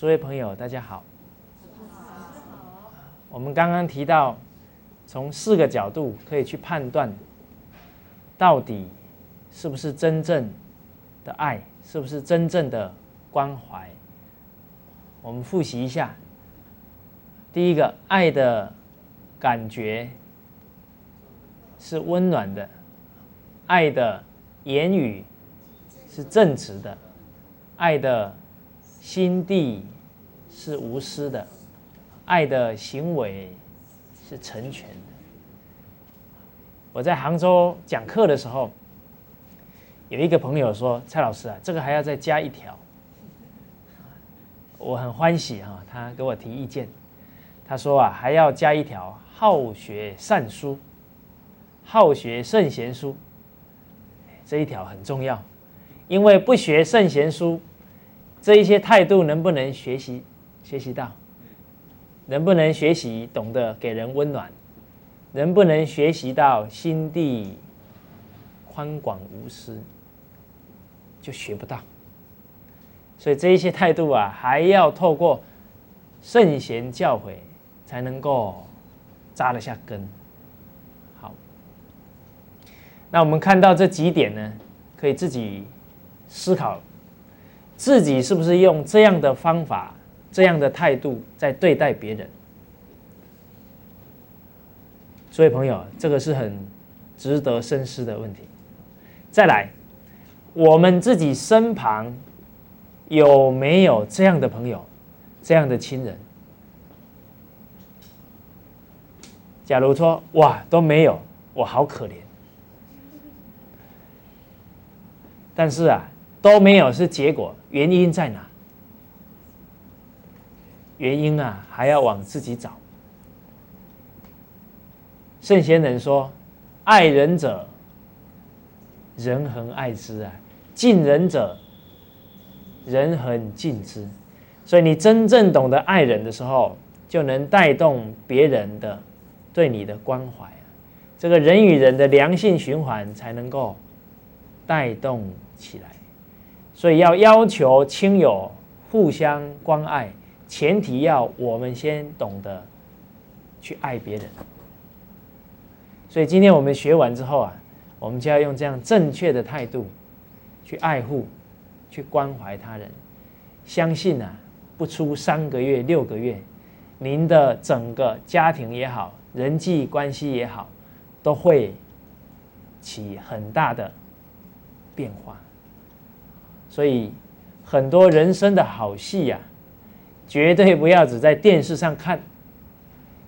诸位朋友，大家好。我们刚刚提到，从四个角度可以去判断，到底是不是真正的爱，是不是真正的关怀。我们复习一下，第一个，爱的感觉是温暖的，爱的言语是正直的，爱的心地是无私的。爱的行为是成全的。我在杭州讲课的时候，有一个朋友说：“蔡老师啊，这个还要再加一条。”我很欢喜哈，他给我提意见。他说啊，还要加一条：好学善书，好学圣贤书。这一条很重要，因为不学圣贤书，这一些态度能不能学习学习到？能不能学习懂得给人温暖？能不能学习到心地宽广无私？就学不到。所以这一些态度啊，还要透过圣贤教诲，才能够扎得下根。好，那我们看到这几点呢，可以自己思考，自己是不是用这样的方法？这样的态度在对待别人，所以朋友，这个是很值得深思的问题。再来，我们自己身旁有没有这样的朋友、这样的亲人？假如说哇都没有，我好可怜。但是啊，都没有是结果，原因在哪？原因啊，还要往自己找。圣贤人说：“爱人者，人恒爱之啊；敬人者，人恒敬之。”所以，你真正懂得爱人的时候，就能带动别人的对你的关怀。这个人与人的良性循环才能够带动起来。所以，要要求亲友互相关爱。前提要我们先懂得去爱别人，所以今天我们学完之后啊，我们就要用这样正确的态度去爱护、去关怀他人。相信啊，不出三个月、六个月，您的整个家庭也好、人际关系也好，都会起很大的变化。所以很多人生的好戏呀。绝对不要只在电视上看，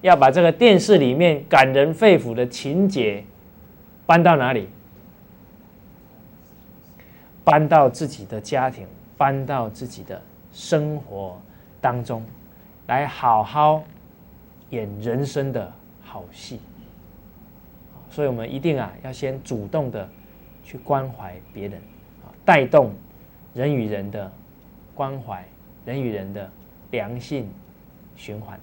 要把这个电视里面感人肺腑的情节搬到哪里？搬到自己的家庭，搬到自己的生活当中，来好好演人生的好戏。所以，我们一定啊，要先主动的去关怀别人，带动人与人的关怀，人与人的。良性循环，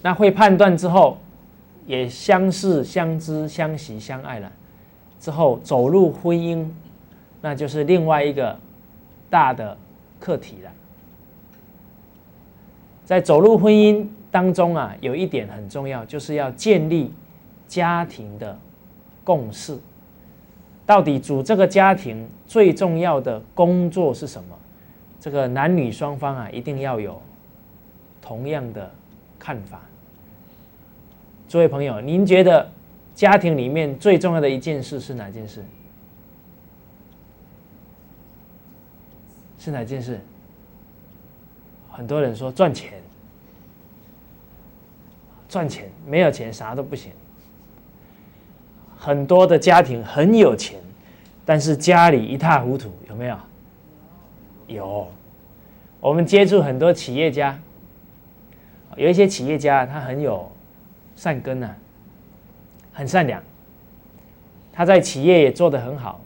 那会判断之后，也相识、相知、相喜、相爱了，之后走入婚姻，那就是另外一个大的课题了。在走入婚姻当中啊，有一点很重要，就是要建立家庭的共识。到底组这个家庭最重要的工作是什么？这个男女双方啊，一定要有同样的看法。诸位朋友，您觉得家庭里面最重要的一件事是哪件事？是哪件事？很多人说赚钱，赚钱没有钱啥都不行。很多的家庭很有钱，但是家里一塌糊涂，有没有？有，我们接触很多企业家，有一些企业家他很有善根呐，很善良，他在企业也做得很好。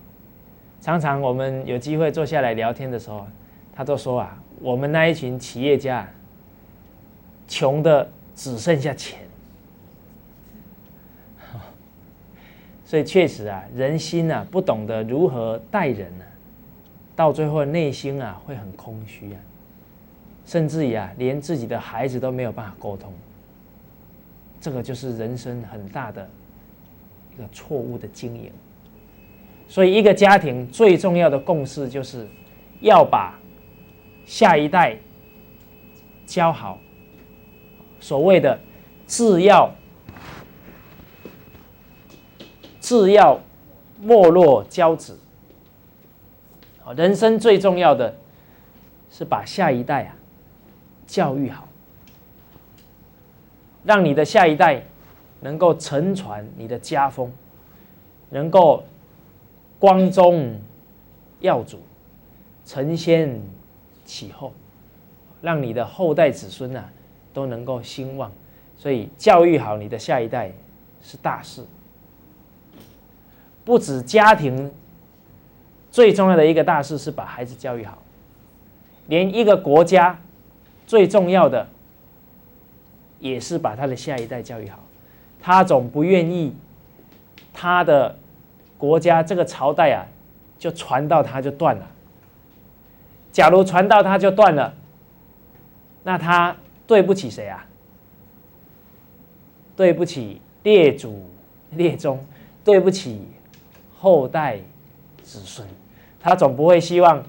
常常我们有机会坐下来聊天的时候，他都说啊，我们那一群企业家穷的只剩下钱。所以确实啊，人心啊不懂得如何待人呢。到最后内心啊会很空虚啊，甚至于啊连自己的孩子都没有办法沟通。这个就是人生很大的一个错误的经营。所以，一个家庭最重要的共识就是要把下一代教好。所谓的“自要自要没落教子”，人生最重要的是把下一代啊教育好，让你的下一代能够承传你的家风，能够。光宗耀祖，承先启后，让你的后代子孙呐都能够兴旺。所以教育好你的下一代是大事。不止家庭最重要的一个大事是把孩子教育好，连一个国家最重要的也是把他的下一代教育好。他总不愿意他的。国家这个朝代啊，就传到他就断了。假如传到他就断了，那他对不起谁啊？对不起列祖列宗，对不起后代子孙。他总不会希望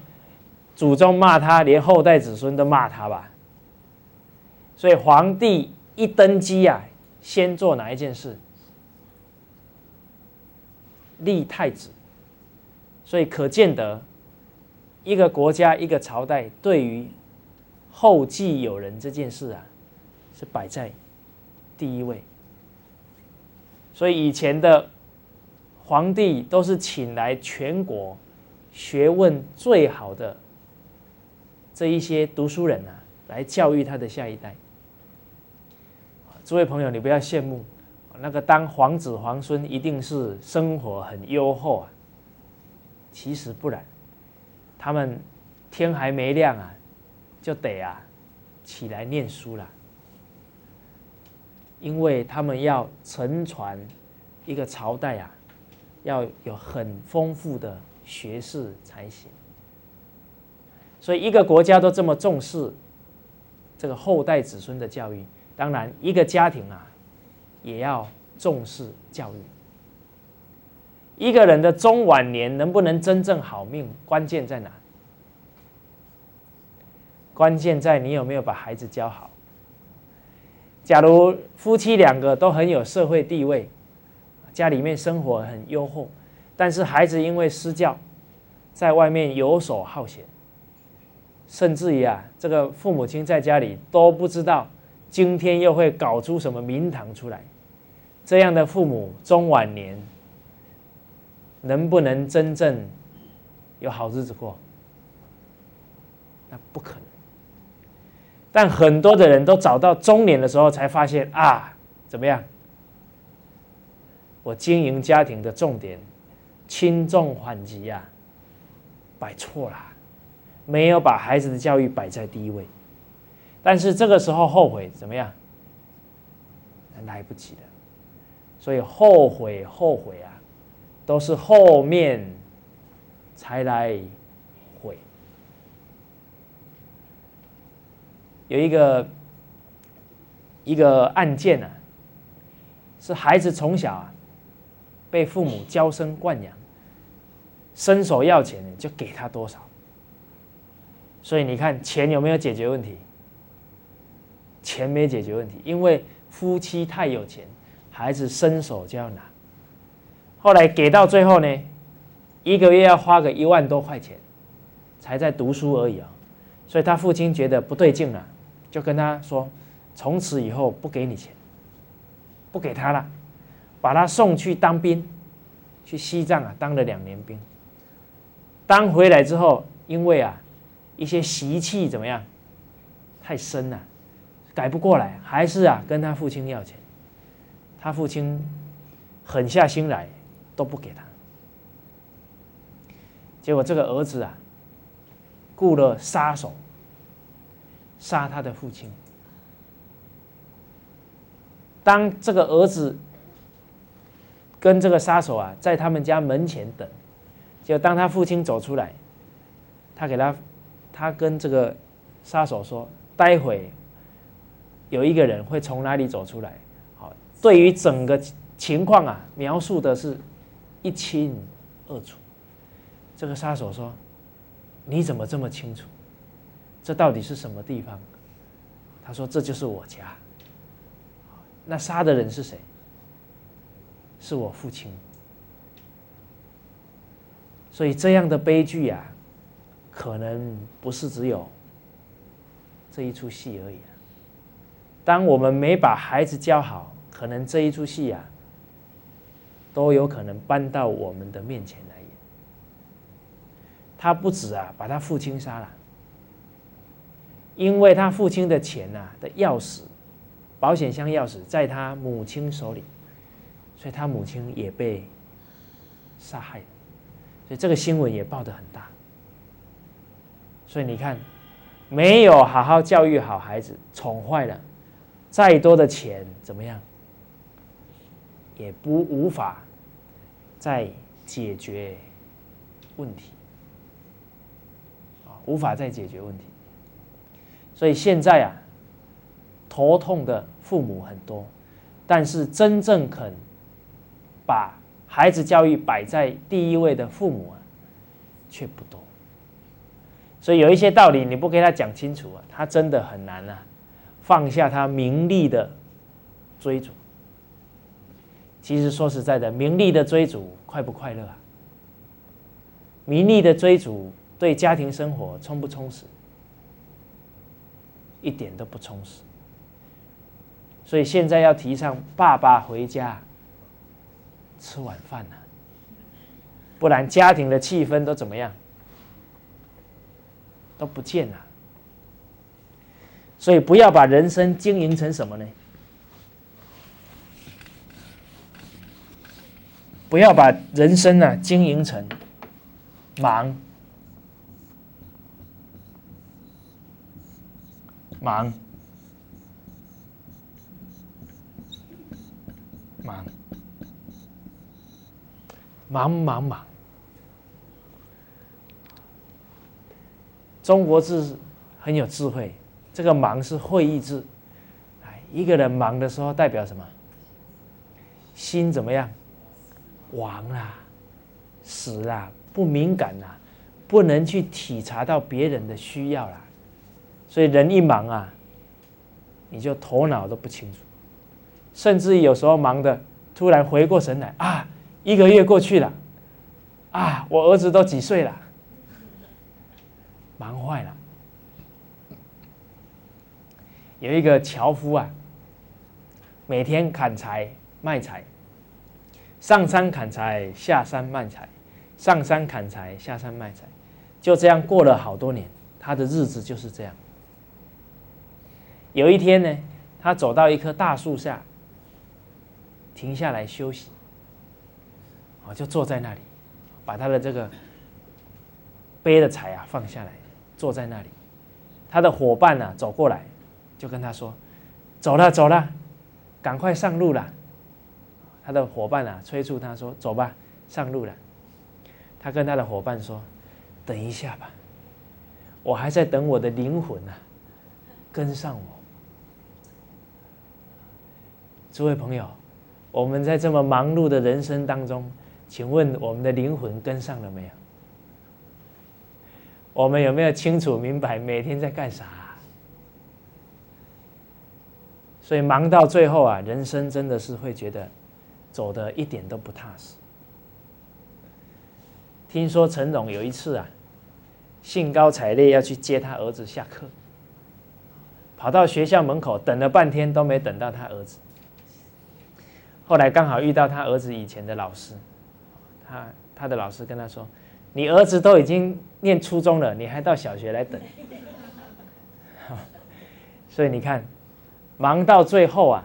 祖宗骂他，连后代子孙都骂他吧？所以皇帝一登基啊，先做哪一件事？立太子，所以可见得，一个国家、一个朝代对于后继有人这件事啊，是摆在第一位。所以以前的皇帝都是请来全国学问最好的这一些读书人啊，来教育他的下一代。诸位朋友，你不要羡慕。那个当皇子皇孙一定是生活很优厚啊，其实不然，他们天还没亮啊，就得啊起来念书了，因为他们要承传一个朝代啊，要有很丰富的学士才行。所以一个国家都这么重视这个后代子孙的教育，当然一个家庭啊。也要重视教育。一个人的中晚年能不能真正好命，关键在哪？关键在你有没有把孩子教好。假如夫妻两个都很有社会地位，家里面生活很优厚，但是孩子因为失教，在外面游手好闲，甚至于啊，这个父母亲在家里都不知道。今天又会搞出什么名堂出来？这样的父母中晚年能不能真正有好日子过？那不可能。但很多的人都找到中年的时候才发现啊，怎么样？我经营家庭的重点轻重缓急呀，摆错了，没有把孩子的教育摆在第一位。但是这个时候后悔怎么样？来不及了，所以后悔后悔啊，都是后面才来悔。有一个一个案件呢，是孩子从小啊被父母娇生惯养，伸手要钱就给他多少，所以你看钱有没有解决问题？钱没解决问题，因为夫妻太有钱，孩子伸手就要拿。后来给到最后呢，一个月要花个一万多块钱，才在读书而已啊。所以他父亲觉得不对劲了，就跟他说：“从此以后不给你钱，不给他了，把他送去当兵，去西藏啊当了两年兵。当回来之后，因为啊一些习气怎么样，太深了。”改不过来，还是啊跟他父亲要钱，他父亲狠下心来都不给他。结果这个儿子啊雇了杀手杀他的父亲。当这个儿子跟这个杀手啊在他们家门前等，就当他父亲走出来，他给他，他跟这个杀手说，待会有一个人会从哪里走出来。好，对于整个情况啊，描述的是一清二楚。这个杀手说：“你怎么这么清楚？这到底是什么地方？”他说：“这就是我家。”那杀的人是谁？是我父亲。所以这样的悲剧啊，可能不是只有这一出戏而已。当我们没把孩子教好，可能这一出戏啊，都有可能搬到我们的面前来演。他不止啊，把他父亲杀了，因为他父亲的钱呐的钥匙，保险箱钥匙在他母亲手里，所以他母亲也被杀害。所以这个新闻也报得很大，所以你看，没有好好教育好孩子，宠坏了，再多的钱怎么样，也不无法再解决问题，无法再解决问题。所以现在啊，头痛的父母很多，但是真正肯把。孩子教育摆在第一位的父母啊，却不多。所以有一些道理你不给他讲清楚啊，他真的很难啊，放下他名利的追逐。其实说实在的，名利的追逐快不快乐啊？名利的追逐对家庭生活充不充实？一点都不充实。所以现在要提倡爸爸回家。吃晚饭呢，不然家庭的气氛都怎么样？都不见了。所以不要把人生经营成什么呢？不要把人生啊经营成忙忙忙。忙忙忙！中国字很有智慧，这个“忙”是会意字。哎，一个人忙的时候代表什么？心怎么样？亡啦，死啦，不敏感啦，不能去体察到别人的需要啦。所以人一忙啊，你就头脑都不清楚，甚至有时候忙的突然回过神来啊。一个月过去了，啊，我儿子都几岁了？忙坏了。有一个樵夫啊，每天砍柴卖柴，上山砍柴，下山卖柴，上山砍柴，下山卖柴，就这样过了好多年，他的日子就是这样。有一天呢，他走到一棵大树下，停下来休息。我就坐在那里，把他的这个背的柴啊放下来，坐在那里。他的伙伴呢走过来，就跟他说：“走了，走了，赶快上路了。”他的伙伴啊催促他说：“走吧，上路了。”他跟他的伙伴说：“等一下吧，我还在等我的灵魂呢，跟上我。”诸位朋友，我们在这么忙碌的人生当中。请问我们的灵魂跟上了没有？我们有没有清楚明白每天在干啥？所以忙到最后啊，人生真的是会觉得走的一点都不踏实。听说陈总有一次啊，兴高采烈要去接他儿子下课，跑到学校门口等了半天都没等到他儿子，后来刚好遇到他儿子以前的老师。他他的老师跟他说：“你儿子都已经念初中了，你还到小学来等？” 所以你看，忙到最后啊，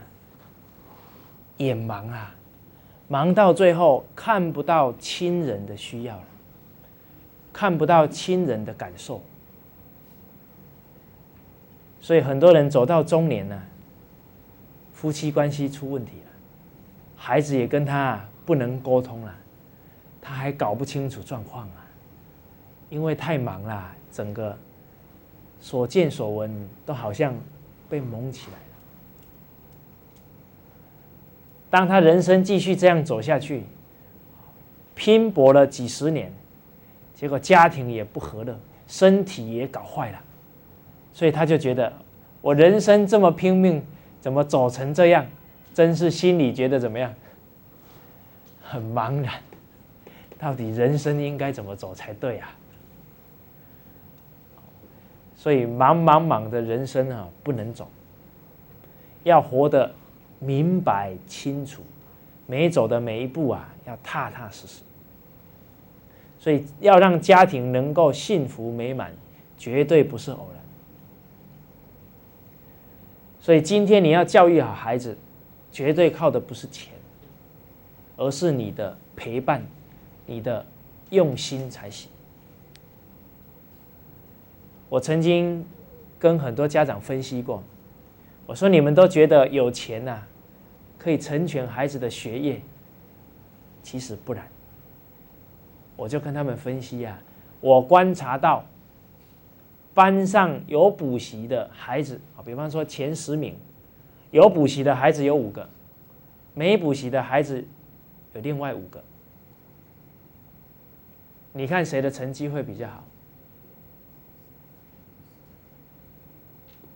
也忙啊，忙到最后看不到亲人的需要了，看不到亲人的感受，所以很多人走到中年呢，夫妻关系出问题了，孩子也跟他不能沟通了。他还搞不清楚状况啊，因为太忙了，整个所见所闻都好像被蒙起来了。当他人生继续这样走下去，拼搏了几十年，结果家庭也不和乐，身体也搞坏了，所以他就觉得我人生这么拼命，怎么走成这样？真是心里觉得怎么样？很茫然，到底人生应该怎么走才对啊？所以茫茫茫的人生啊，不能走，要活得明白清楚，每走的每一步啊，要踏踏实实。所以要让家庭能够幸福美满，绝对不是偶然。所以今天你要教育好孩子，绝对靠的不是钱，而是你的陪伴，你的用心才行。我曾经跟很多家长分析过，我说你们都觉得有钱呐，可以成全孩子的学业，其实不然。我就跟他们分析啊，我观察到班上有补习的孩子啊，比方说前十名有补习的孩子有五个，没补习的孩子有另外五个，你看谁的成绩会比较好？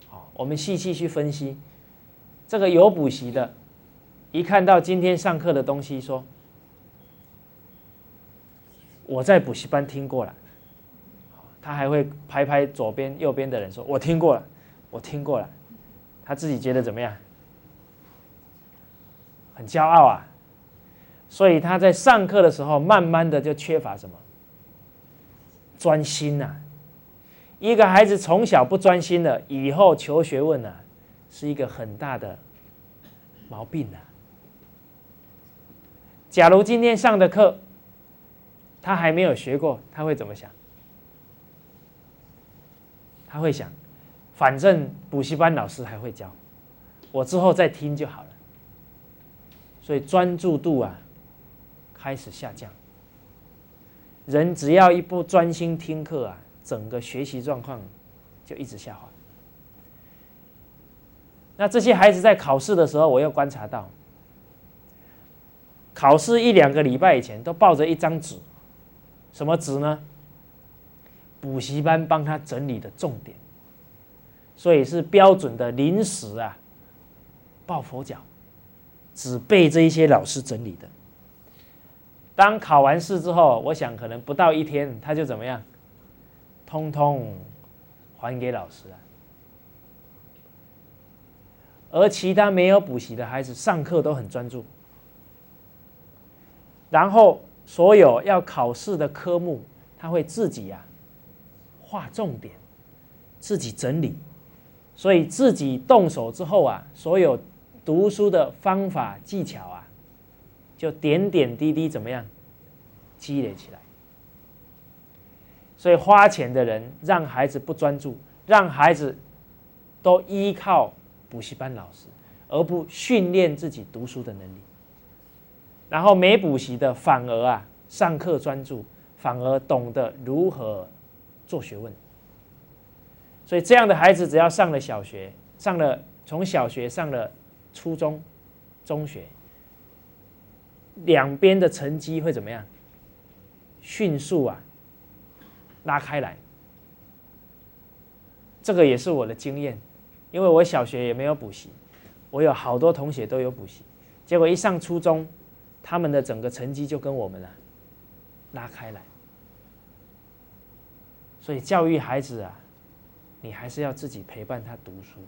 好我们细细去分析，这个有补习的，一看到今天上课的东西，说我在补习班听过了，他还会拍拍左边右边的人说：“我听过了，我听过了。”他自己觉得怎么样？很骄傲啊！所以他在上课的时候，慢慢的就缺乏什么？专心呐。一个孩子从小不专心的，以后求学问呢，是一个很大的毛病啊。假如今天上的课，他还没有学过，他会怎么想？他会想，反正补习班老师还会教，我之后再听就好了。所以专注度啊，开始下降。人只要一不专心听课啊。整个学习状况就一直下滑。那这些孩子在考试的时候，我又观察到，考试一两个礼拜以前都抱着一张纸，什么纸呢？补习班帮他整理的重点，所以是标准的临时啊，抱佛脚，只背这一些老师整理的。当考完试之后，我想可能不到一天，他就怎么样？通通还给老师啊！而其他没有补习的孩子上课都很专注，然后所有要考试的科目，他会自己呀画重点，自己整理，所以自己动手之后啊，所有读书的方法技巧啊，就点点滴滴怎么样积累起来。所以花钱的人让孩子不专注，让孩子都依靠补习班老师，而不训练自己读书的能力。然后没补习的反而啊上课专注，反而懂得如何做学问。所以这样的孩子只要上了小学，上了从小学上了初中、中学，两边的成绩会怎么样？迅速啊！拉开来，这个也是我的经验，因为我小学也没有补习，我有好多同学都有补习，结果一上初中，他们的整个成绩就跟我们啊拉开来。所以教育孩子啊，你还是要自己陪伴他读书。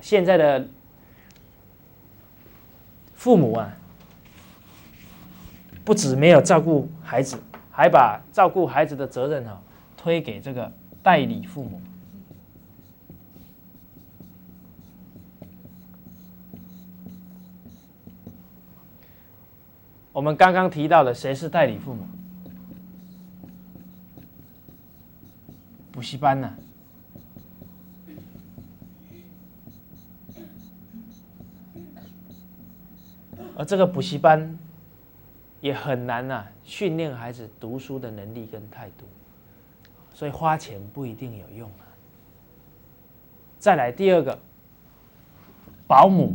现在的父母啊，不止没有照顾孩子。还把照顾孩子的责任啊推给这个代理父母。我们刚刚提到了谁是代理父母？补习班呢？而这个补习班。也很难呐，训练孩子读书的能力跟态度。所以花钱不一定有用啊。再来第二个，保姆，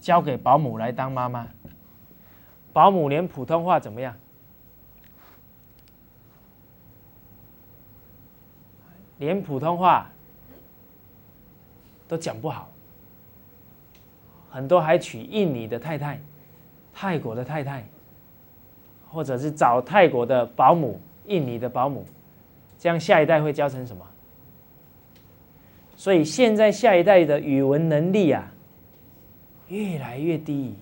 交给保姆来当妈妈，保姆连普通话怎么样？连普通话都讲不好，很多还娶印尼的太太、泰国的太太，或者是找泰国的保姆、印尼的保姆，这样下一代会教成什么？所以现在下一代的语文能力啊，越来越低，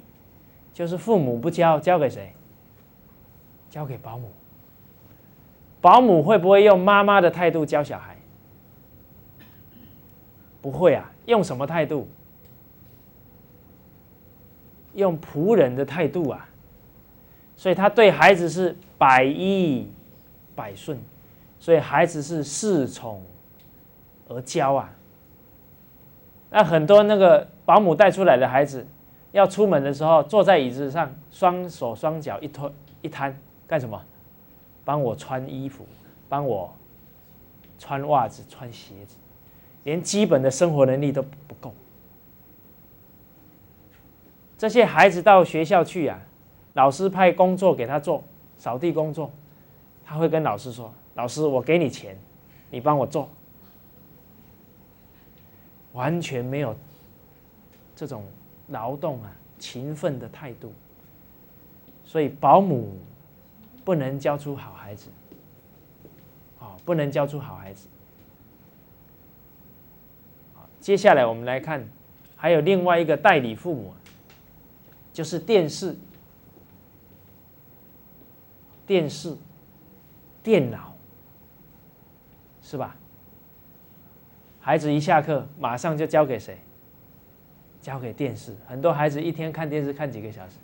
就是父母不教，交给谁？交给保姆。保姆会不会用妈妈的态度教小孩？不会啊，用什么态度？用仆人的态度啊，所以他对孩子是百依百顺，所以孩子是恃宠而骄啊。那很多那个保姆带出来的孩子，要出门的时候，坐在椅子上，双手双脚一推一摊，干什么？帮我穿衣服，帮我穿袜子、穿鞋子。连基本的生活能力都不够，这些孩子到学校去呀，老师派工作给他做扫地工作，他会跟老师说：“老师，我给你钱，你帮我做。”完全没有这种劳动啊、勤奋的态度，所以保姆不能教出好孩子，啊，不能教出好孩子。接下来我们来看，还有另外一个代理父母，就是电视、电视、电脑，是吧？孩子一下课，马上就交给谁？交给电视。很多孩子一天看电视看几个小时，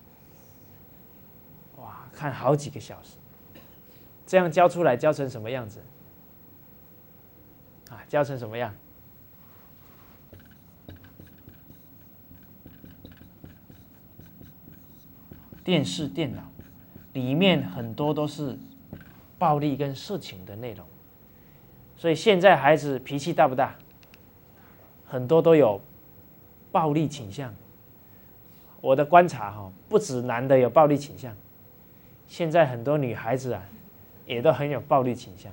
哇，看好几个小时。这样教出来，教成什么样子？啊，教成什么样？电视、电脑里面很多都是暴力跟色情的内容，所以现在孩子脾气大不大？很多都有暴力倾向。我的观察哈，不止男的有暴力倾向，现在很多女孩子啊，也都很有暴力倾向，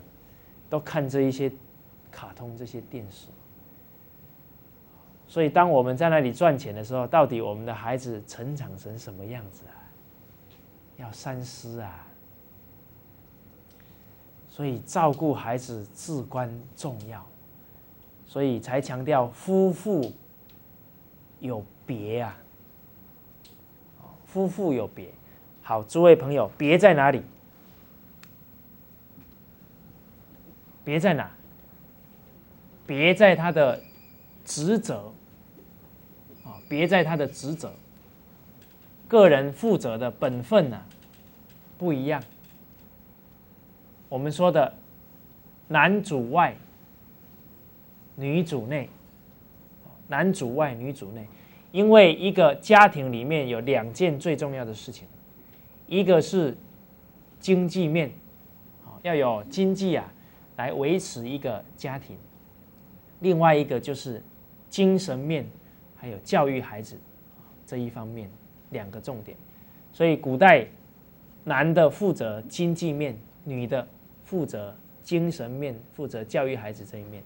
都看这一些卡通、这些电视。所以当我们在那里赚钱的时候，到底我们的孩子成长成什么样子啊？要三思啊！所以照顾孩子至关重要，所以才强调夫妇有别啊。夫妇有别，好，诸位朋友，别在哪里？别在哪？别在他的职责啊！别在他的职责。个人负责的本分呢，不一样。我们说的男主外，女主内，男主外女主内，因为一个家庭里面有两件最重要的事情，一个是经济面，要有经济啊来维持一个家庭；另外一个就是精神面，还有教育孩子这一方面。两个重点，所以古代男的负责经济面，女的负责精神面，负责教育孩子这一面。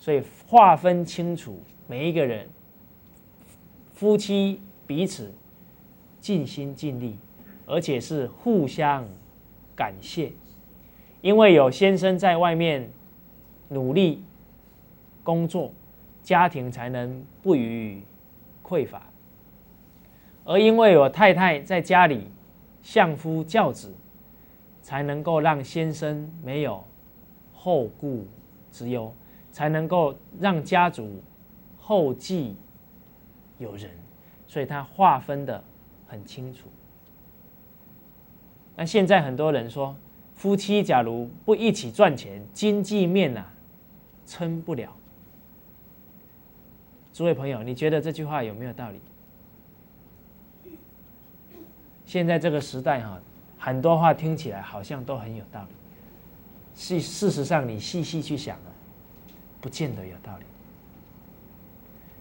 所以划分清楚，每一个人夫妻彼此尽心尽力，而且是互相感谢，因为有先生在外面努力工作，家庭才能不予匮乏。而因为我太太在家里相夫教子，才能够让先生没有后顾之忧，才能够让家族后继有人，所以他划分的很清楚。那现在很多人说，夫妻假如不一起赚钱，经济面呐撑不了。诸位朋友，你觉得这句话有没有道理？现在这个时代哈，很多话听起来好像都很有道理，事事实上你细细去想啊，不见得有道理。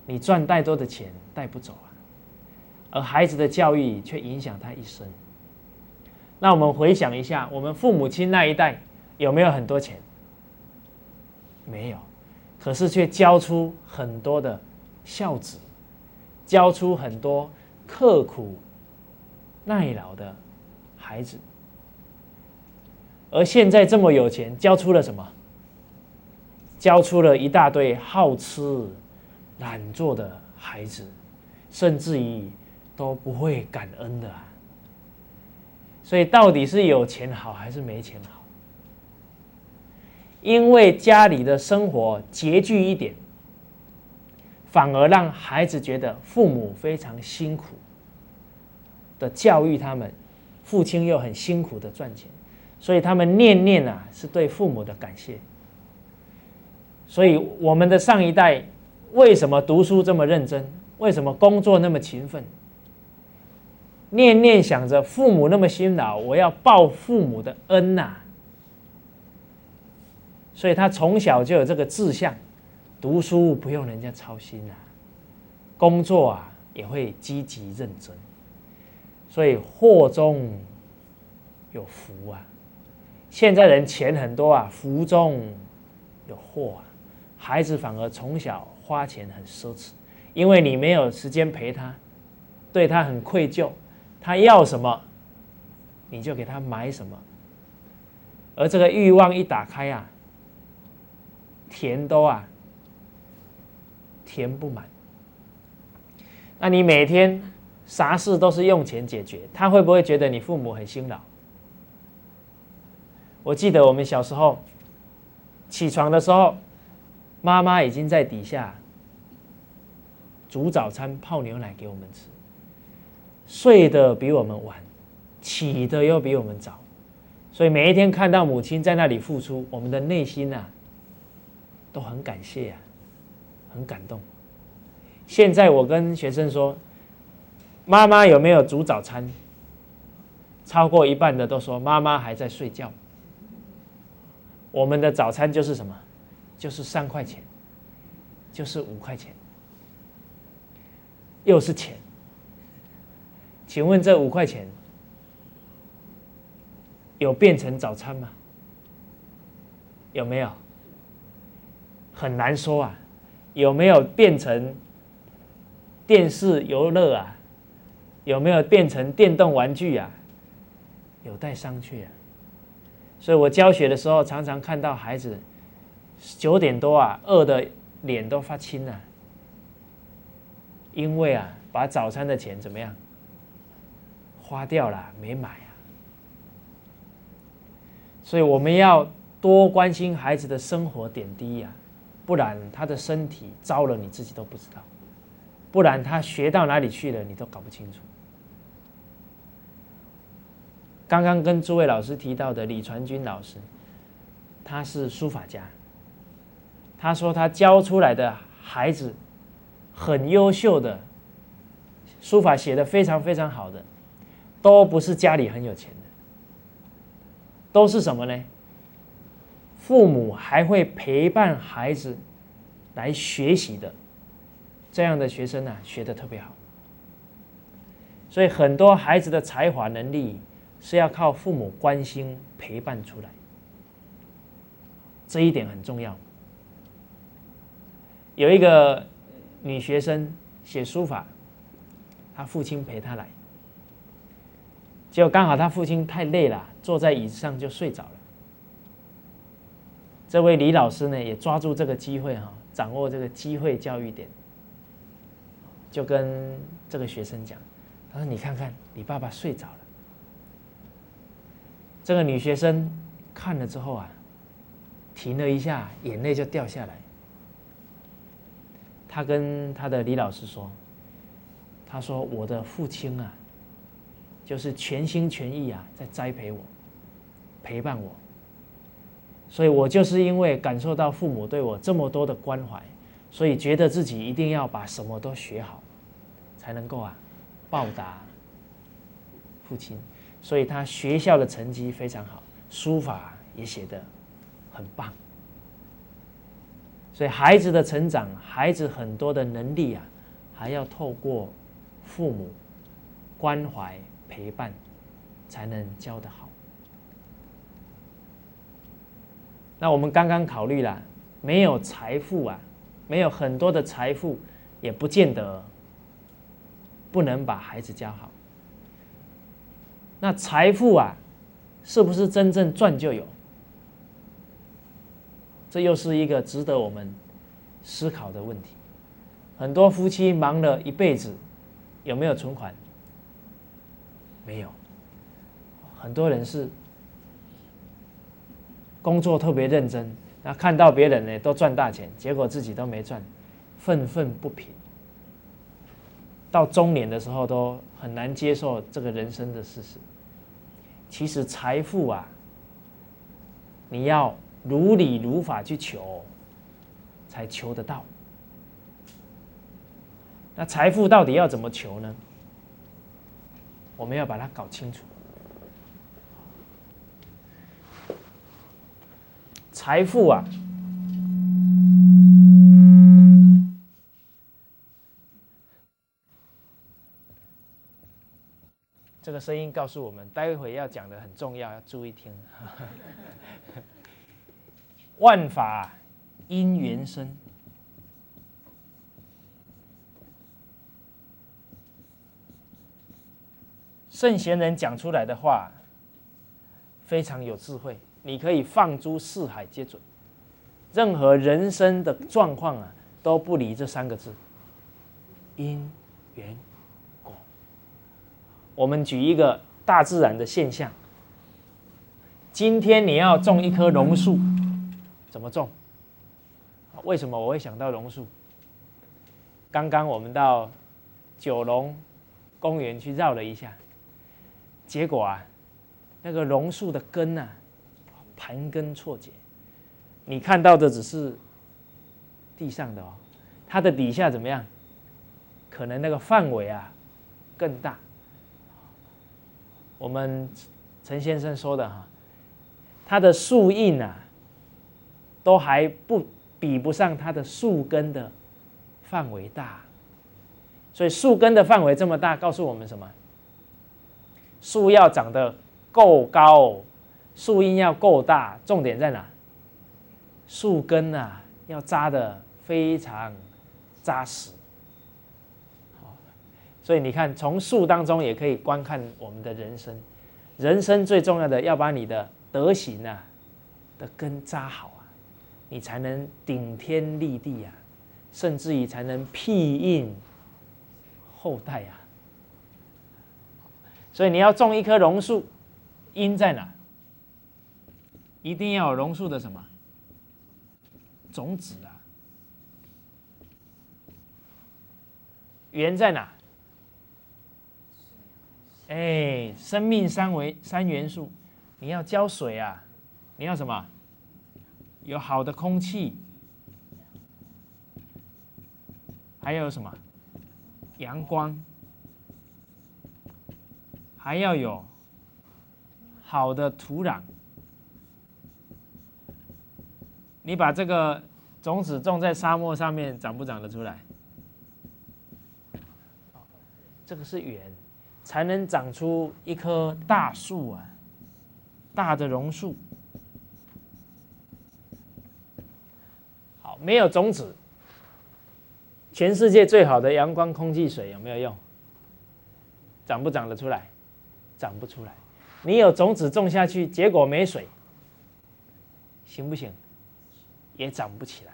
你赚再多的钱带不走啊，而孩子的教育却影响他一生。那我们回想一下，我们父母亲那一代有没有很多钱？没有，可是却教出很多的孝子，教出很多刻苦耐劳的孩子。而现在这么有钱，教出了什么？教出了一大堆好吃懒做的孩子，甚至于都不会感恩的。所以，到底是有钱好还是没钱好？因为家里的生活拮据一点，反而让孩子觉得父母非常辛苦的教育他们，父亲又很辛苦的赚钱，所以他们念念啊是对父母的感谢。所以，我们的上一代为什么读书这么认真？为什么工作那么勤奋？念念想着父母那么辛劳，我要报父母的恩呐。所以他从小就有这个志向，读书不用人家操心啊，工作啊也会积极认真。所以祸中有福啊！现在人钱很多啊，福中有祸啊。孩子反而从小花钱很奢侈，因为你没有时间陪他，对他很愧疚。他要什么，你就给他买什么，而这个欲望一打开啊，甜都啊填不满。那你每天啥事都是用钱解决，他会不会觉得你父母很辛劳？我记得我们小时候起床的时候，妈妈已经在底下煮早餐、泡牛奶给我们吃。睡得比我们晚，起的又比我们早，所以每一天看到母亲在那里付出，我们的内心呐都很感谢呀，很感动。现在我跟学生说，妈妈有没有煮早餐？超过一半的都说妈妈还在睡觉。我们的早餐就是什么？就是三块钱，就是五块钱，又是钱。请问这五块钱有变成早餐吗？有没有？很难说啊。有没有变成电视游乐啊？有没有变成电动玩具啊？有待商榷啊。所以我教学的时候，常常看到孩子九点多啊，饿的脸都发青了，因为啊，把早餐的钱怎么样？花掉了没买啊，所以我们要多关心孩子的生活点滴呀，不然他的身体糟了你自己都不知道，不然他学到哪里去了你都搞不清楚。刚刚跟诸位老师提到的李传君老师，他是书法家，他说他教出来的孩子很优秀的，书法写的非常非常好的。都不是家里很有钱的，都是什么呢？父母还会陪伴孩子来学习的，这样的学生呢，学的特别好。所以很多孩子的才华能力是要靠父母关心陪伴出来，这一点很重要。有一个女学生写书法，她父亲陪她来。结果刚好他父亲太累了，坐在椅子上就睡着了。这位李老师呢，也抓住这个机会哈，掌握这个机会教育点，就跟这个学生讲：“他说你看看，你爸爸睡着了。”这个女学生看了之后啊，停了一下，眼泪就掉下来。她跟她的李老师说：“她说我的父亲啊。”就是全心全意啊，在栽培我，陪伴我，所以我就是因为感受到父母对我这么多的关怀，所以觉得自己一定要把什么都学好，才能够啊报答父亲。所以他学校的成绩非常好，书法也写得很棒。所以孩子的成长，孩子很多的能力啊，还要透过父母关怀陪伴，才能教得好。那我们刚刚考虑了，没有财富啊，没有很多的财富，也不见得不能把孩子教好。那财富啊，是不是真正赚就有？这又是一个值得我们思考的问题。很多夫妻忙了一辈子，有没有存款？没有。很多人是工作特别认真，那看到别人呢都赚大钱，结果自己都没赚，愤愤不平。到中年的时候都很难接受这个人生的事实。其实财富啊，你要如理如法去求，才求得到。那财富到底要怎么求呢？我们要把它搞清楚。财富啊。这个声音告诉我们，待会要讲的很重要，要注意听。万法因缘生，圣贤人讲出来的话非常有智慧，你可以放诸四海皆准。任何人生的状况啊，都不离这三个字：因缘。我们举一个大自然的现象。今天你要种一棵榕树，怎么种？为什么我会想到榕树？刚刚我们到九龙公园去绕了一下，结果啊，那个榕树的根呐，盘根错节。你看到的只是地上的哦，它的底下怎么样？可能那个范围啊更大。我们陈先生说的哈，它的树荫啊，都还不比不上它的树根的范围大，所以树根的范围这么大，告诉我们什么？树要长得够高，树荫要够大，重点在哪？树根啊，要扎的非常扎实。所以你看，从树当中也可以观看我们的人生。人生最重要的，要把你的德行啊的根扎好啊，你才能顶天立地啊，甚至于才能庇荫后代啊。所以你要种一棵榕树，因在哪？一定要有榕树的什么种子啊？缘在哪？哎，生命三维三元素，你要浇水啊，你要什么？有好的空气，还有什么？阳光，还要有好的土壤。你把这个种子种在沙漠上面，长不长得出来？这个是圆。才能长出一棵大树啊，大的榕树。好，没有种子，全世界最好的阳光、空气、水有没有用？长不长得出来？长不出来。你有种子种下去，结果没水，行不行？也长不起来。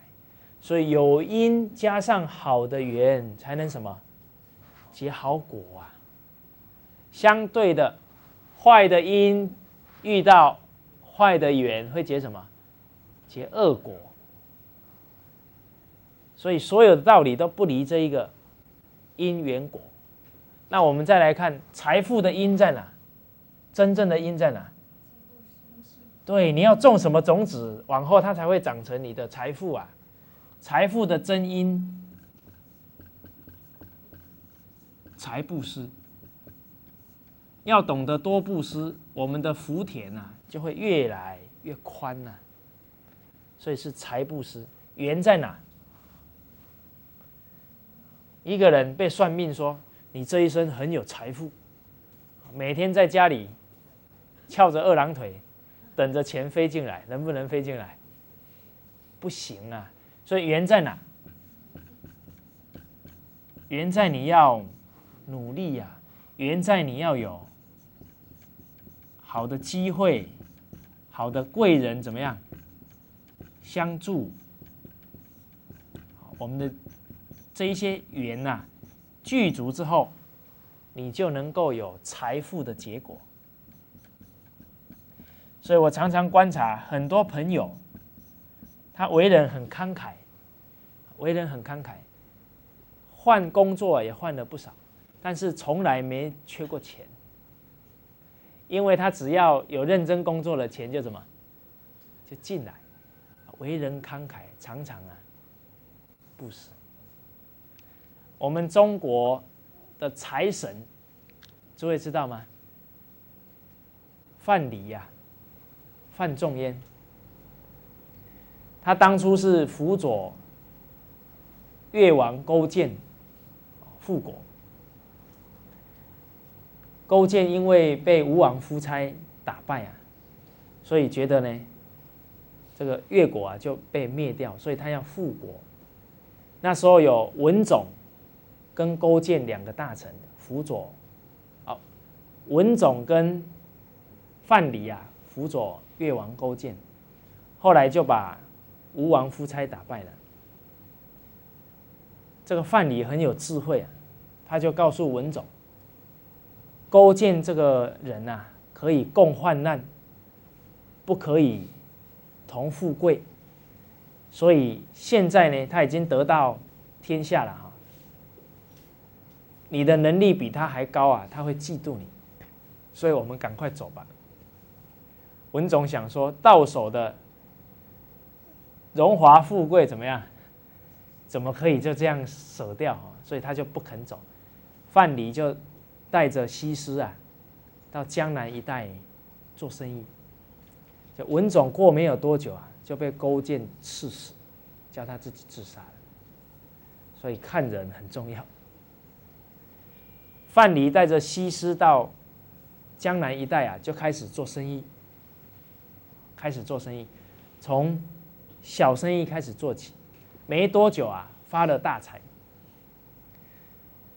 所以有因加上好的缘，才能什么结好果啊。相对的，坏的因遇到坏的缘，会结什么？结恶果。所以所有的道理都不离这一个因缘果。那我们再来看财富的因在哪？真正的因在哪？对，你要种什么种子，往后它才会长成你的财富啊！财富的真因，财布施。要懂得多布施，我们的福田呐就会越来越宽呐。所以是财布施，缘在哪？一个人被算命说你这一生很有财富，每天在家里翘着二郎腿，等着钱飞进来，能不能飞进来？不行啊！所以缘在哪？缘在你要努力呀，缘在你要有好的机会，好的贵人怎么样相助？我们的这一些缘呐具足之后，你就能够有财富的结果。所以我常常观察很多朋友。他为人很慷慨，为人很慷慨，换工作也换了不少，但是从来没缺过钱，因为他只要有认真工作的，钱就怎么就进来。为人慷慨，常常啊不死。我们中国的财神，诸位知道吗？范蠡呀，范仲淹。他当初是辅佐越王勾践复国，勾践因为被吴王夫差打败啊，所以觉得呢，这个越国啊就被灭掉，所以他要复国。那时候有文种跟勾践两个大臣辅佐，哦，文种跟范蠡啊辅佐越王勾践，后来就把。吴王夫差打败了，这个范蠡很有智慧啊，他就告诉文种，勾践这个人呐，可以共患难，不可以同富贵，所以现在呢，他已经得到天下了哈，你的能力比他还高啊，他会嫉妒你，所以我们赶快走吧。文种想说到手的。荣华富贵怎么样？怎么可以就这样舍掉？所以他就不肯走。范蠡就带着西施啊，到江南一带做生意。就文种过没有多久啊，就被勾践刺死，叫他自己自杀了。所以看人很重要。范蠡带着西施到江南一带啊，就开始做生意。开始做生意，从小生意开始做起，没多久啊，发了大财，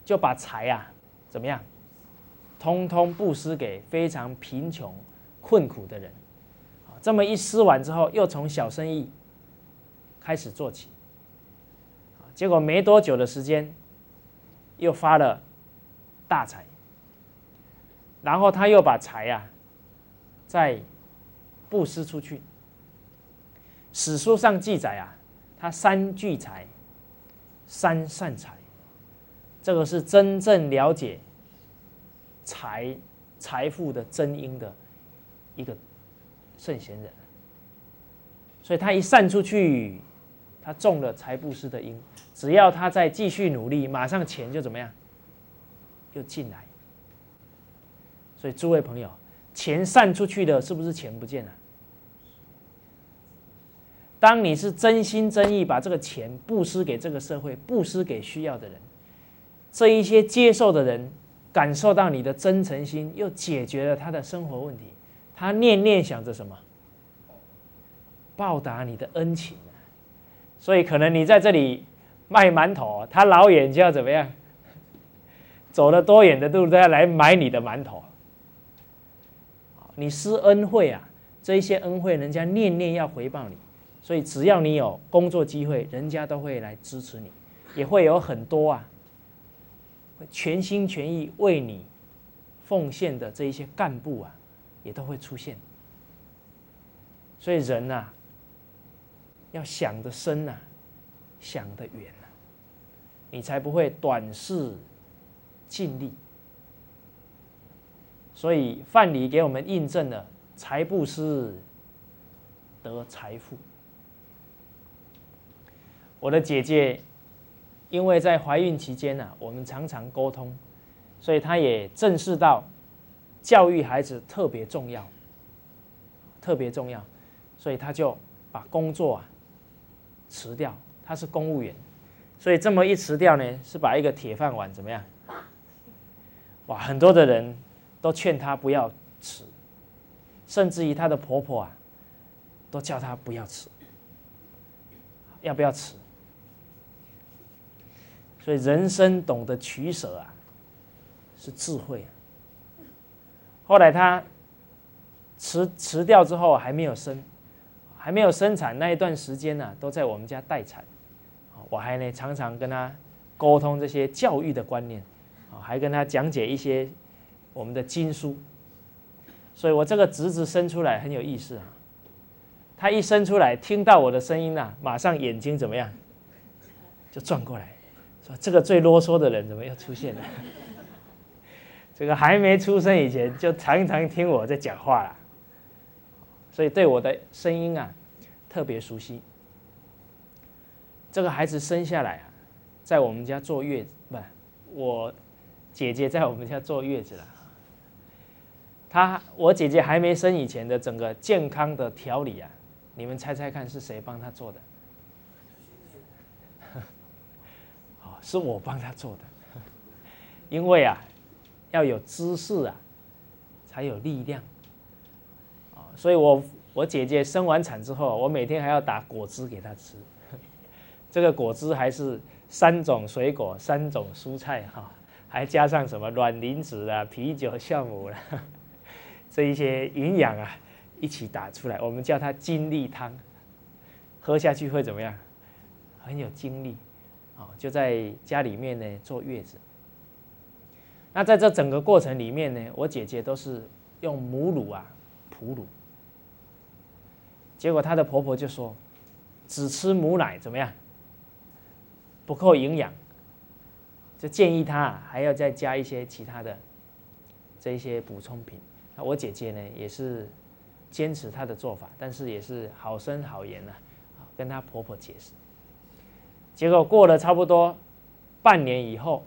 就把财啊怎么样，通通布施给非常贫穷困苦的人。这么一施完之后，又从小生意开始做起，结果没多久的时间，又发了大财，然后他又把财啊再布施出去。史书上记载啊，他三聚财，三善财，这个是真正了解财财富的真因的一个圣贤人。所以他一散出去，他中了财布施的因。只要他再继续努力，马上钱就怎么样，又进来。所以诸位朋友，钱散出去的，是不是钱不见了？当你是真心真意把这个钱布施给这个社会，布施给需要的人，这一些接受的人感受到你的真诚心，又解决了他的生活问题，他念念想着什么？报答你的恩情！所以可能你在这里卖馒头，他老远就要怎么样？走了多远的路都要来买你的馒头。你施恩惠啊，这一些恩惠，人家念念要回报你。所以，只要你有工作机会，人家都会来支持你，也会有很多啊，全心全意为你奉献的这一些干部啊，也都会出现。所以，人呐，要想得深呐，想得远呐，你才不会短视尽力。所以，范蠡给我们印证了：财布施得财富。我的姐姐，因为在怀孕期间呢，我们常常沟通，所以她也正视到教育孩子特别重要，特别重要，所以他就把工作啊辞掉。他是公务员，所以这么一辞掉呢，是把一个铁饭碗怎么样？哇，很多的人都劝他不要辞，甚至于她的婆婆啊，都叫她不要辞。要不要辞？所以人生懂得取舍啊，是智慧啊。后来他辞辞掉之后还没有生，还没有生产那一段时间呢，都在我们家待产。我还呢常常跟他沟通这些教育的观念，啊，还跟他讲解一些我们的经书。所以我这个侄子生出来很有意思啊。他一生出来，听到我的声音呐，马上眼睛怎么样，就转过来，说：“这个最啰嗦的人怎么又出现了？” 这个还没出生以前，就常常听我在讲话了，所以对我的声音啊，特别熟悉。这个孩子生下来啊，在我们家坐月子，不，我姐姐在我们家坐月子了。他，我姐姐还没生以前的整个健康的调理啊。你们猜猜看是谁帮他做的？好，是我帮他做的。因为啊，要有知识啊，才有力量。啊，所以我我姐姐生完产之后，我每天还要打果汁给她吃。这个果汁还是三种水果、三种蔬菜哈，还加上什么卵磷脂啊、啤酒、酵母啦，这一些营养啊。一起打出来，我们叫它精力汤，喝下去会怎么样？很有精力，啊，就在家里面呢坐月子。那在这整个过程里面呢，我姐姐都是用母乳啊哺乳，结果她的婆婆就说，只吃母奶怎么样？不够营养，就建议她还要再加一些其他的这一些补充品。那我姐姐呢也是。坚持她的做法，但是也是好声好言啊，跟她婆婆解释。结果过了差不多半年以后，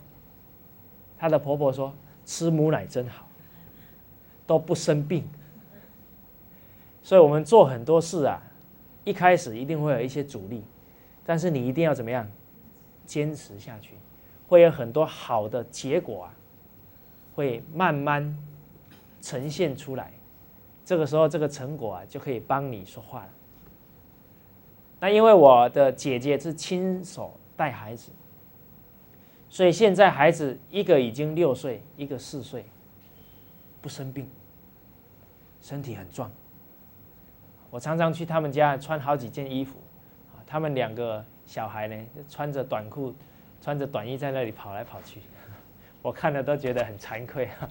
她的婆婆说：“吃母奶真好，都不生病。”所以，我们做很多事啊，一开始一定会有一些阻力，但是你一定要怎么样坚持下去，会有很多好的结果啊，会慢慢呈现出来。这个时候，这个成果啊，就可以帮你说话了。那因为我的姐姐是亲手带孩子，所以现在孩子一个已经六岁，一个四岁，不生病，身体很壮。我常常去他们家穿好几件衣服，他们两个小孩呢，穿着短裤、穿着短衣在那里跑来跑去，我看了都觉得很惭愧啊。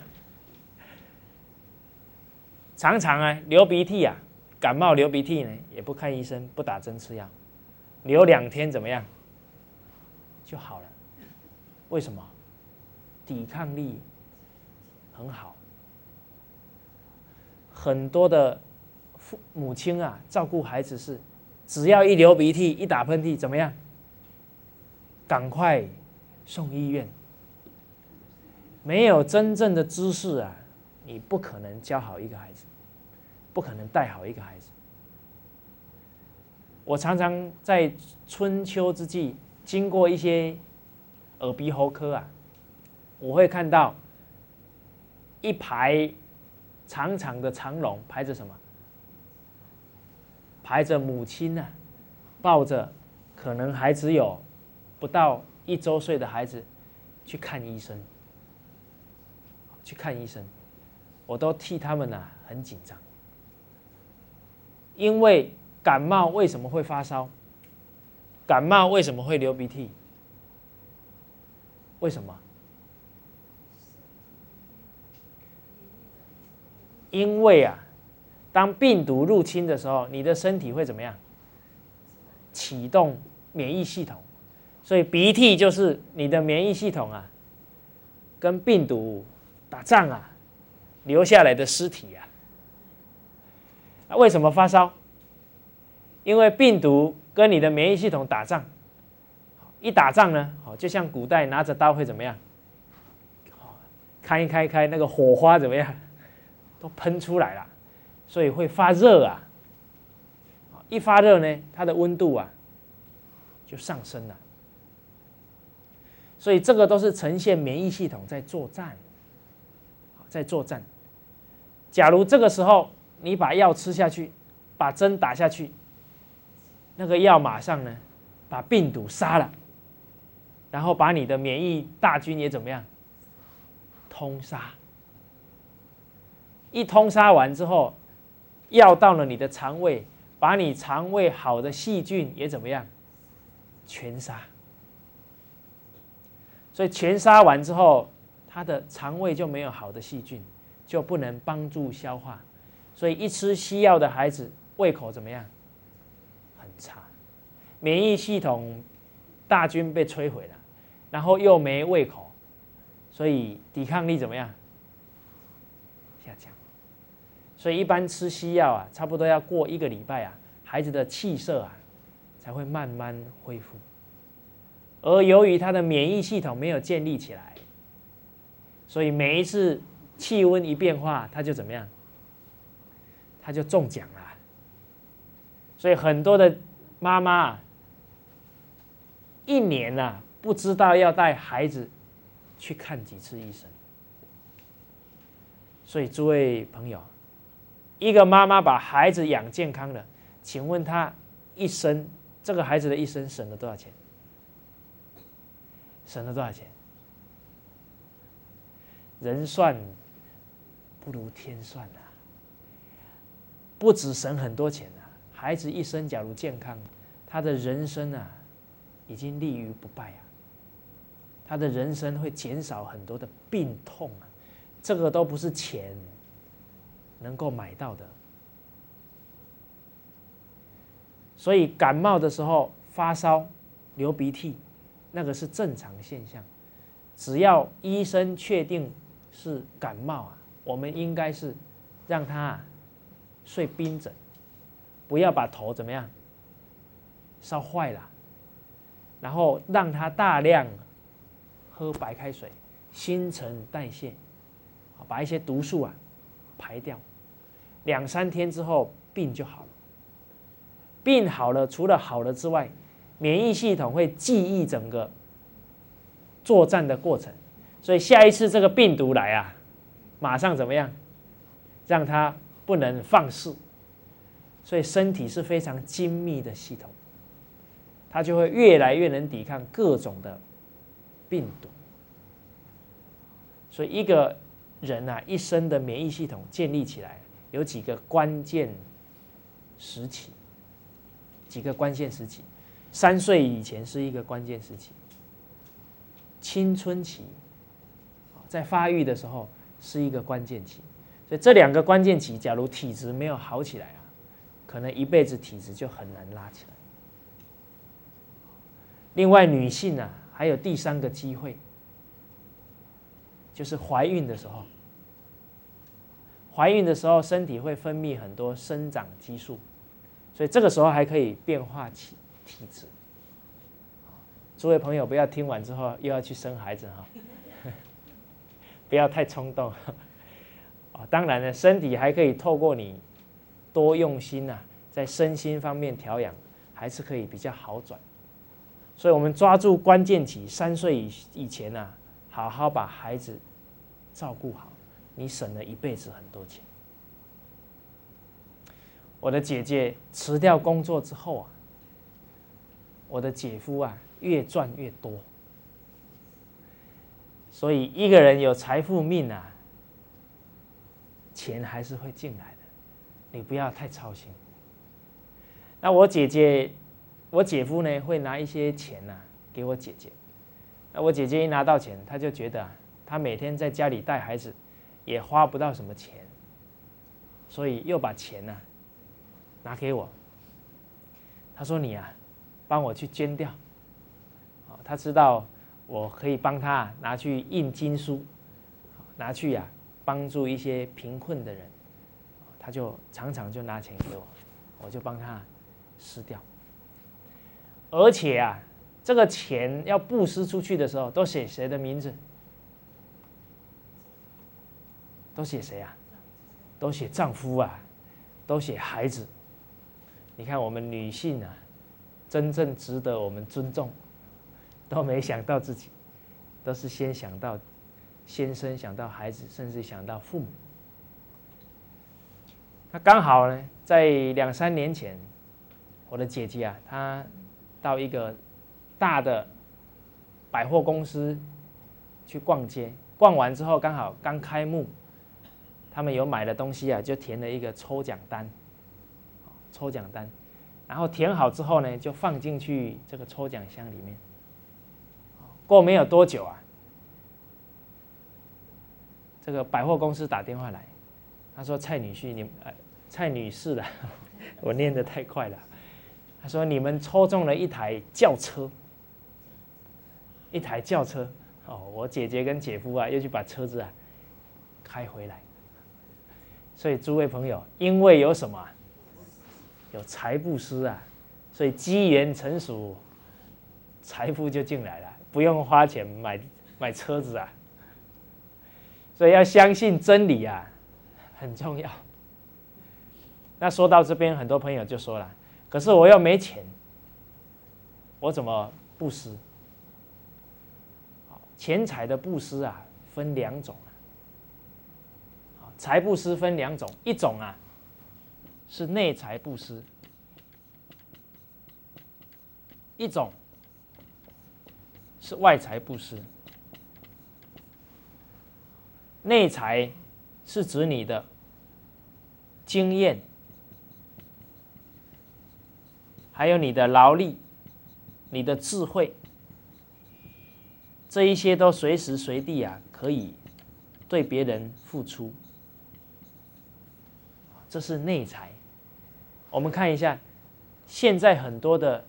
常常啊流鼻涕啊，感冒流鼻涕呢，也不看医生，不打针吃药，流两天怎么样就好了？为什么？抵抗力很好。很多的父母亲啊，照顾孩子是，只要一流鼻涕、一打喷嚏，怎么样？赶快送医院。没有真正的知识啊。你不可能教好一个孩子，不可能带好一个孩子。我常常在春秋之际经过一些耳鼻喉科啊，我会看到一排长长的长龙，排着什么？排着母亲呢，抱着可能还只有不到一周岁的孩子去看医生，去看医生。我都替他们呐很紧张，因为感冒为什么会发烧？感冒为什么会流鼻涕？为什么？因为啊，当病毒入侵的时候，你的身体会怎么样？启动免疫系统，所以鼻涕就是你的免疫系统啊，跟病毒打仗啊。留下来的尸体呀，那为什么发烧？因为病毒跟你的免疫系统打仗，一打仗呢，好，就像古代拿着刀会怎么样？开一开开，那个火花怎么样？都喷出来了，所以会发热啊。一发热呢，它的温度啊就上升了。所以这个都是呈现免疫系统在作战，在作战。假如这个时候你把药吃下去，把针打下去，那个药马上呢把病毒杀了，然后把你的免疫大军也怎么样通杀。一通杀完之后，药到了你的肠胃，把你肠胃好的细菌也怎么样全杀。所以全杀完之后，他的肠胃就没有好的细菌，就不能帮助消化。所以一吃西药的孩子胃口怎么样？很差，免疫系统大军被摧毁了，然后又没胃口，所以抵抗力怎么样？下降。所以一般吃西药啊，差不多要过一个礼拜啊，孩子的气色啊才会慢慢恢复。而由于他的免疫系统没有建立起来，所以每一次气温一变化，他就怎么样？他就中奖了。所以很多的妈妈一年呐，不知道要带孩子去看几次医生。所以诸位朋友，一个妈妈把孩子养健康了，请问她一生这个孩子的一生省了多少钱？省了多少钱？人算不如天算啊！不止省很多钱啊，孩子一生假如健康，他的人生啊，已经立于不败啊。他的人生会减少很多的病痛啊，这个都不是钱能够买到的。所以感冒的时候发烧、流鼻涕。那个是正常现象，只要医生确定是感冒啊，我们应该是让他睡冰枕，不要把头怎么样烧坏了，然后让他大量喝白开水，新陈代谢，把一些毒素啊排掉，两三天之后病就好了。病好了，除了好了之外。免疫系统会记忆整个作战的过程，所以下一次这个病毒来啊，马上怎么样，让它不能放肆。所以身体是非常精密的系统，它就会越来越能抵抗各种的病毒。所以一个人啊，一生的免疫系统建立起来有几个关键时期，几个关键时期。三岁以前是一个关键时期，青春期，在发育的时候是一个关键期，所以这两个关键期，假如体质没有好起来啊，可能一辈子体质就很难拉起来。另外，女性啊，还有第三个机会，就是怀孕的时候，怀孕的时候身体会分泌很多生长激素，所以这个时候还可以变化起。体质，诸位朋友不要听完之后又要去生孩子哈，不要太冲动。啊，当然了，身体还可以透过你多用心呐，在身心方面调养，还是可以比较好转。所以，我们抓住关键期，三岁以以前呐，好好把孩子照顾好，你省了一辈子很多钱。我的姐姐辞掉工作之后啊。我的姐夫啊，越赚越多，所以一个人有财富命啊，钱还是会进来的，你不要太操心。那我姐姐，我姐夫呢，会拿一些钱呐给我姐姐。那我姐姐一拿到钱，他就觉得啊，他每天在家里带孩子，也花不到什么钱，所以又把钱呢拿给我。他说：“你啊。”帮我去捐掉，他知道我可以帮他拿去印经书，拿去呀帮助一些贫困的人，他就常常就拿钱给我，我就帮他撕掉。而且啊，这个钱要布施出去的时候，都写谁的名字？都写谁啊？都写丈夫啊，都写孩子。你看我们女性啊，真正值得我们尊重，都没想到自己，都是先想到先生，想到孩子，甚至想到父母。那刚好呢，在两三年前，我的姐姐啊，她到一个大的百货公司去逛街，逛完之后刚好刚开幕，他们有买的东西啊，就填了一个抽奖单，抽奖单，然后填好之后呢，就放进去这个抽奖箱里面。过没有多久啊，这个百货公司打电话来。他说：“蔡女婿，你呃，蔡女士的，我念的太快了。”他说：“你们抽中了一台轿车，一台轿车。哦，我姐姐跟姐夫啊，又去把车子啊开回来。所以诸位朋友，因为有什么？有财布施啊，所以机缘成熟，财富就进来了，不用花钱买买车子啊。所以要相信真理啊。”很重要。那说到这边，很多朋友就说了：“可是我又没钱，我怎么布施？”钱财的布施啊，分两种啊。财布施分两种，一种啊是内财布施，一种是外财布施。内财。是指你的经验，还有你的劳力、你的智慧，这一些都随时随地啊可以对别人付出。这是内财。我们看一下，现在很多的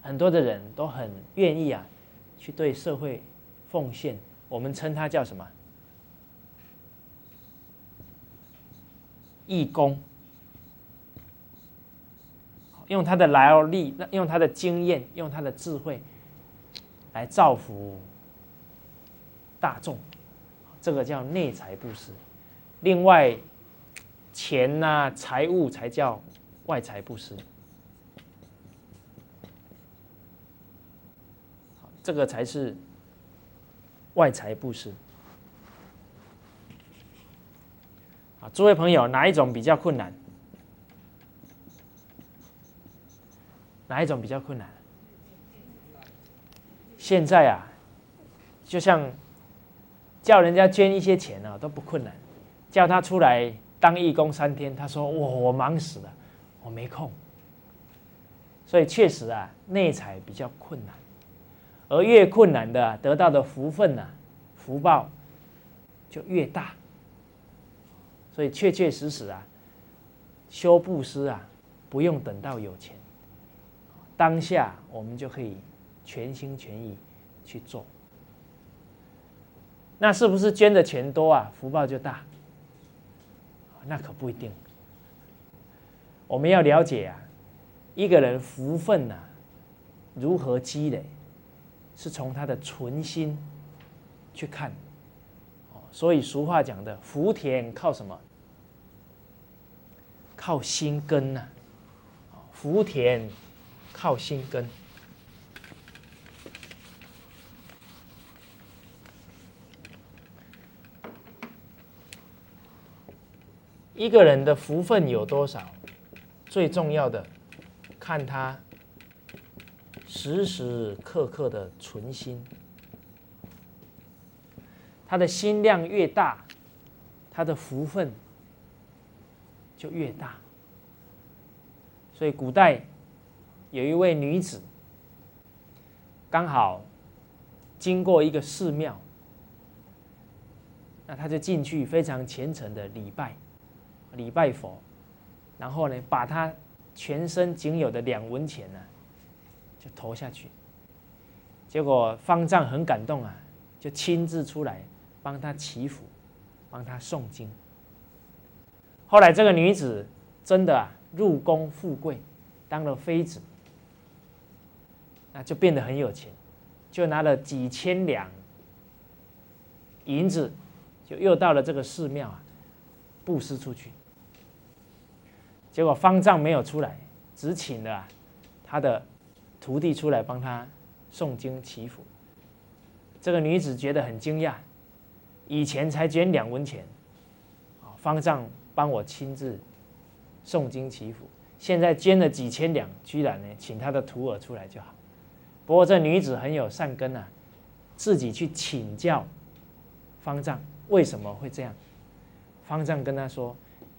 很多的人都很愿意啊去对社会奉献，我们称它叫什么？义工，用他的劳力，用他的经验，用他的智慧，来造福大众，这个叫内财布施。另外，钱呐、财物才叫外财布施，这个才是外财布施。诸位朋友，哪一种比较困难？哪一种比较困难？现在啊，就像叫人家捐一些钱啊，都不困难。叫他出来当义工三天，他说：“我我忙死了，我没空。”所以确实啊，内财比较困难，而越困难的，得到的福分呢，福报就越大。所以确确实实啊，修布施啊，不用等到有钱，当下我们就可以全心全意去做。那是不是捐的钱多啊，福报就大？那可不一定。我们要了解啊，一个人福分呐，如何积累，是从他的存心去看。所以俗话讲的，福田靠什么？靠心根呐，福田靠心根。一个人的福分有多少，最重要的看他时时刻刻的存心。他的心量越大，他的福分。就越大，所以古代有一位女子，刚好经过一个寺庙，那她就进去非常虔诚的礼拜，礼拜佛，然后呢，把她全身仅有的两文钱呢，就投下去，结果方丈很感动啊，就亲自出来帮她祈福，帮她诵经。后来这个女子真的啊入宫富贵，当了妃子，那就变得很有钱，就拿了几千两银子，就又到了这个寺庙啊，布施出去。结果方丈没有出来，只请了他的徒弟出来帮他诵经祈福。这个女子觉得很惊讶，以前才捐两文钱，方丈帮我亲自诵经祈福，现在捐了几千两，居然呢请他的徒儿出来就好。不过这女子很有善根啊，自己去请教方丈为什么会这样。方丈跟他说：“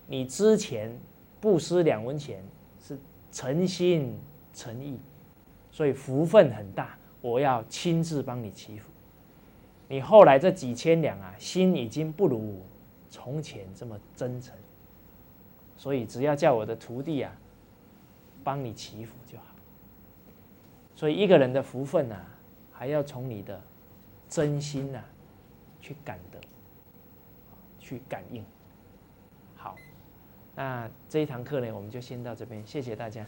你之前布施两文钱是诚心诚意，所以福分很大，我要亲自帮你祈福。你后来这几千两啊，心已经不如从前这么真诚，所以只要叫我的徒弟啊帮你祈福就好。”所以一个人的福分啊，还要从你的真心呐去感得，去感应。好，那这一堂课呢，我们就先到这边，谢谢大家。